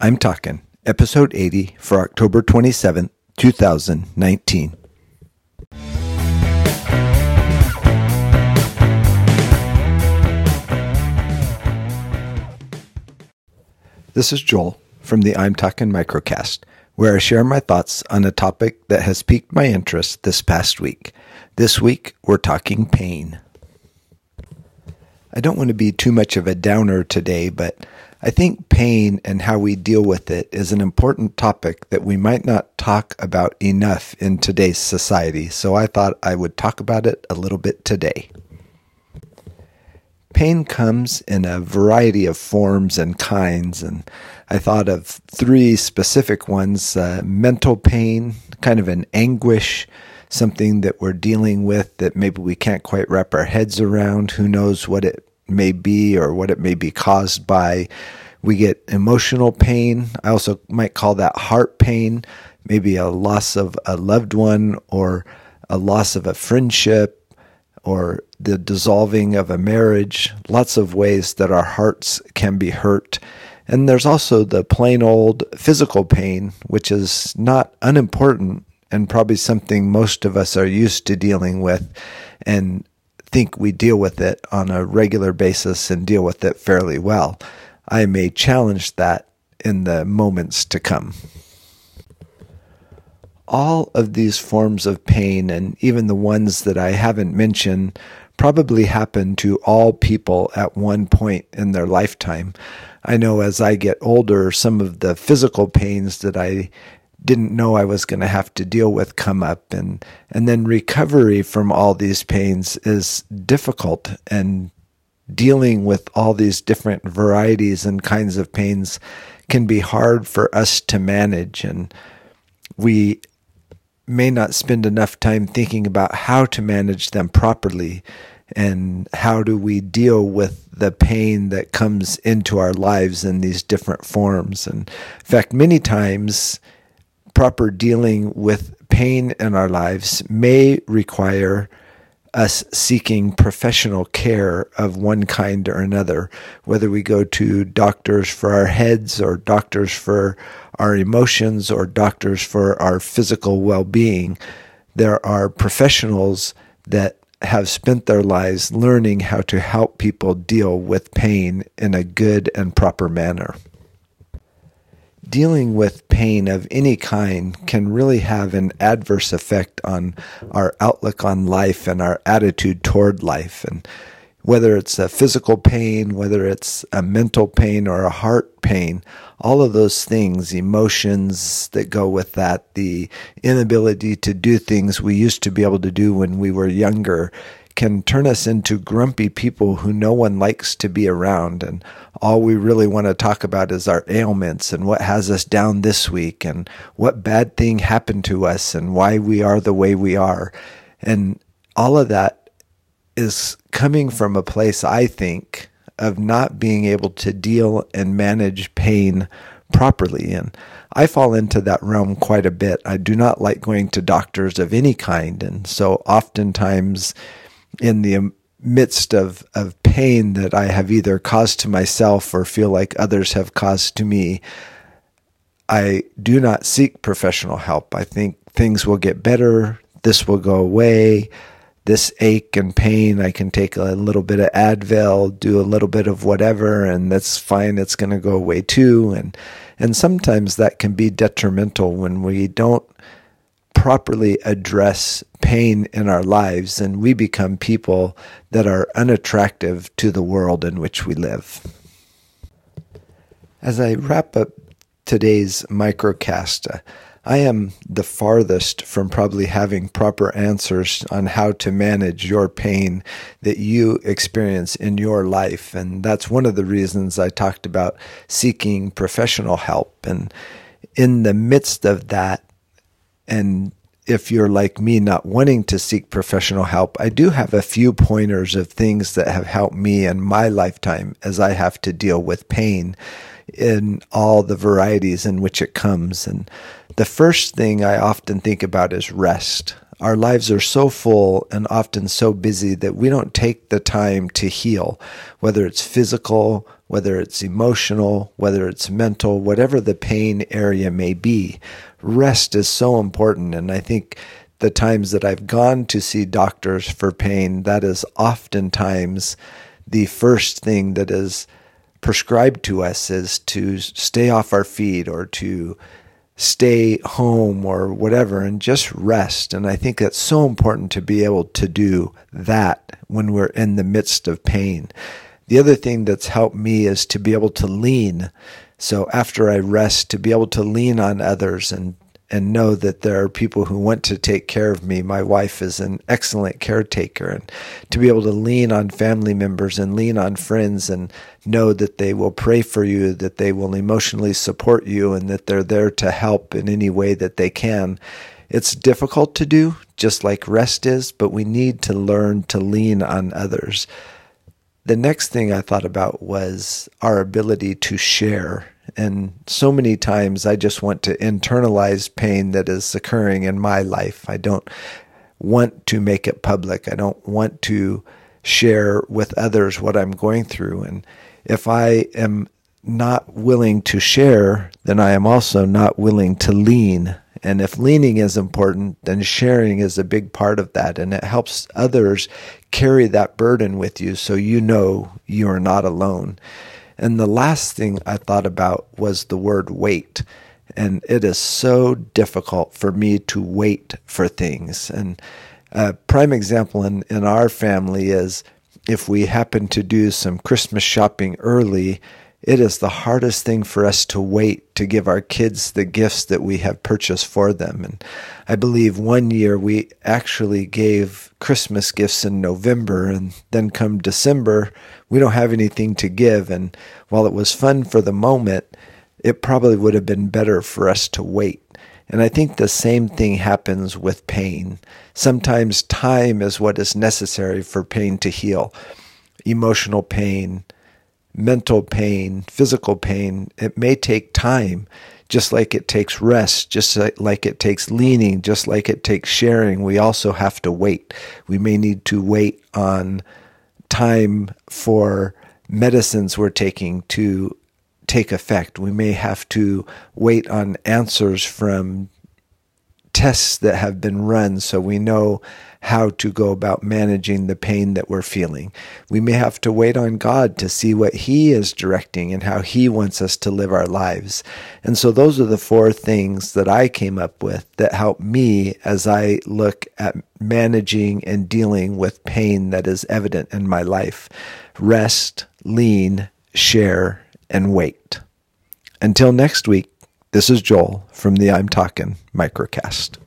I'm talking episode 80 for October 27th, 2019. This is Joel from the I'm Talking Microcast, where I share my thoughts on a topic that has piqued my interest this past week. This week, we're talking pain. I don't want to be too much of a downer today, but I think pain and how we deal with it is an important topic that we might not talk about enough in today's society, so I thought I would talk about it a little bit today. Pain comes in a variety of forms and kinds, and I thought of three specific ones uh, mental pain, kind of an anguish, something that we're dealing with that maybe we can't quite wrap our heads around. Who knows what it may be or what it may be caused by. We get emotional pain. I also might call that heart pain, maybe a loss of a loved one or a loss of a friendship or the dissolving of a marriage. Lots of ways that our hearts can be hurt. And there's also the plain old physical pain, which is not unimportant and probably something most of us are used to dealing with. And think we deal with it on a regular basis and deal with it fairly well. I may challenge that in the moments to come. All of these forms of pain, and even the ones that I haven't mentioned, probably happen to all people at one point in their lifetime. I know as I get older, some of the physical pains that I didn't know I was going to have to deal with come up. And and then recovery from all these pains is difficult and dealing with all these different varieties and kinds of pains can be hard for us to manage. And we may not spend enough time thinking about how to manage them properly and how do we deal with the pain that comes into our lives in these different forms. And in fact many times proper dealing with pain in our lives may require us seeking professional care of one kind or another, whether we go to doctors for our heads or doctors for our emotions or doctors for our physical well being. There are professionals that have spent their lives learning how to help people deal with pain in a good and proper manner dealing with pain of any kind can really have an adverse effect on our outlook on life and our attitude toward life. And whether it's a physical pain, whether it's a mental pain or a heart pain, all of those things, emotions that go with that, the inability to do things we used to be able to do when we were younger, can turn us into grumpy people who no one likes to be around. And all we really want to talk about is our ailments and what has us down this week and what bad thing happened to us and why we are the way we are. And all of that is coming from a place, I think, of not being able to deal and manage pain properly. And I fall into that realm quite a bit. I do not like going to doctors of any kind. And so oftentimes, in the midst of, of pain that I have either caused to myself or feel like others have caused to me, I do not seek professional help. I think things will get better. This will go away. This ache and pain, I can take a little bit of Advil, do a little bit of whatever, and that's fine. It's going to go away too. And, and sometimes that can be detrimental when we don't properly address pain in our lives, and we become people that are unattractive to the world in which we live. As I wrap up today's microcast, I am the farthest from probably having proper answers on how to manage your pain that you experience in your life. And that's one of the reasons I talked about seeking professional help. And in the midst of that, and if you're like me, not wanting to seek professional help, I do have a few pointers of things that have helped me in my lifetime as I have to deal with pain in all the varieties in which it comes. And the first thing I often think about is rest. Our lives are so full and often so busy that we don't take the time to heal, whether it's physical, whether it's emotional, whether it's mental, whatever the pain area may be. Rest is so important. And I think the times that I've gone to see doctors for pain, that is oftentimes the first thing that is prescribed to us is to stay off our feet or to stay home or whatever and just rest. And I think that's so important to be able to do that when we're in the midst of pain. The other thing that's helped me is to be able to lean. So after I rest, to be able to lean on others and and know that there are people who want to take care of me. My wife is an excellent caretaker, and to be able to lean on family members and lean on friends and know that they will pray for you, that they will emotionally support you, and that they're there to help in any way that they can. It's difficult to do, just like rest is, but we need to learn to lean on others. The next thing I thought about was our ability to share and so many times I just want to internalize pain that is occurring in my life. I don't want to make it public. I don't want to share with others what I'm going through. And if I am not willing to share, then I am also not willing to lean. And if leaning is important, then sharing is a big part of that. And it helps others carry that burden with you so you know you are not alone. And the last thing I thought about was the word wait. And it is so difficult for me to wait for things. And a prime example in, in our family is if we happen to do some Christmas shopping early, it is the hardest thing for us to wait to give our kids the gifts that we have purchased for them. And I believe one year we actually gave Christmas gifts in November, and then come December, we don't have anything to give. And while it was fun for the moment, it probably would have been better for us to wait. And I think the same thing happens with pain. Sometimes time is what is necessary for pain to heal. Emotional pain, mental pain, physical pain, it may take time, just like it takes rest, just like it takes leaning, just like it takes sharing. We also have to wait. We may need to wait on time for medicines we're taking to take effect. We may have to wait on answers from tests that have been run so we know how to go about managing the pain that we're feeling. We may have to wait on God to see what He is directing and how He wants us to live our lives. And so, those are the four things that I came up with that help me as I look at managing and dealing with pain that is evident in my life rest, lean, share, and wait. Until next week, this is Joel from the I'm Talking Microcast.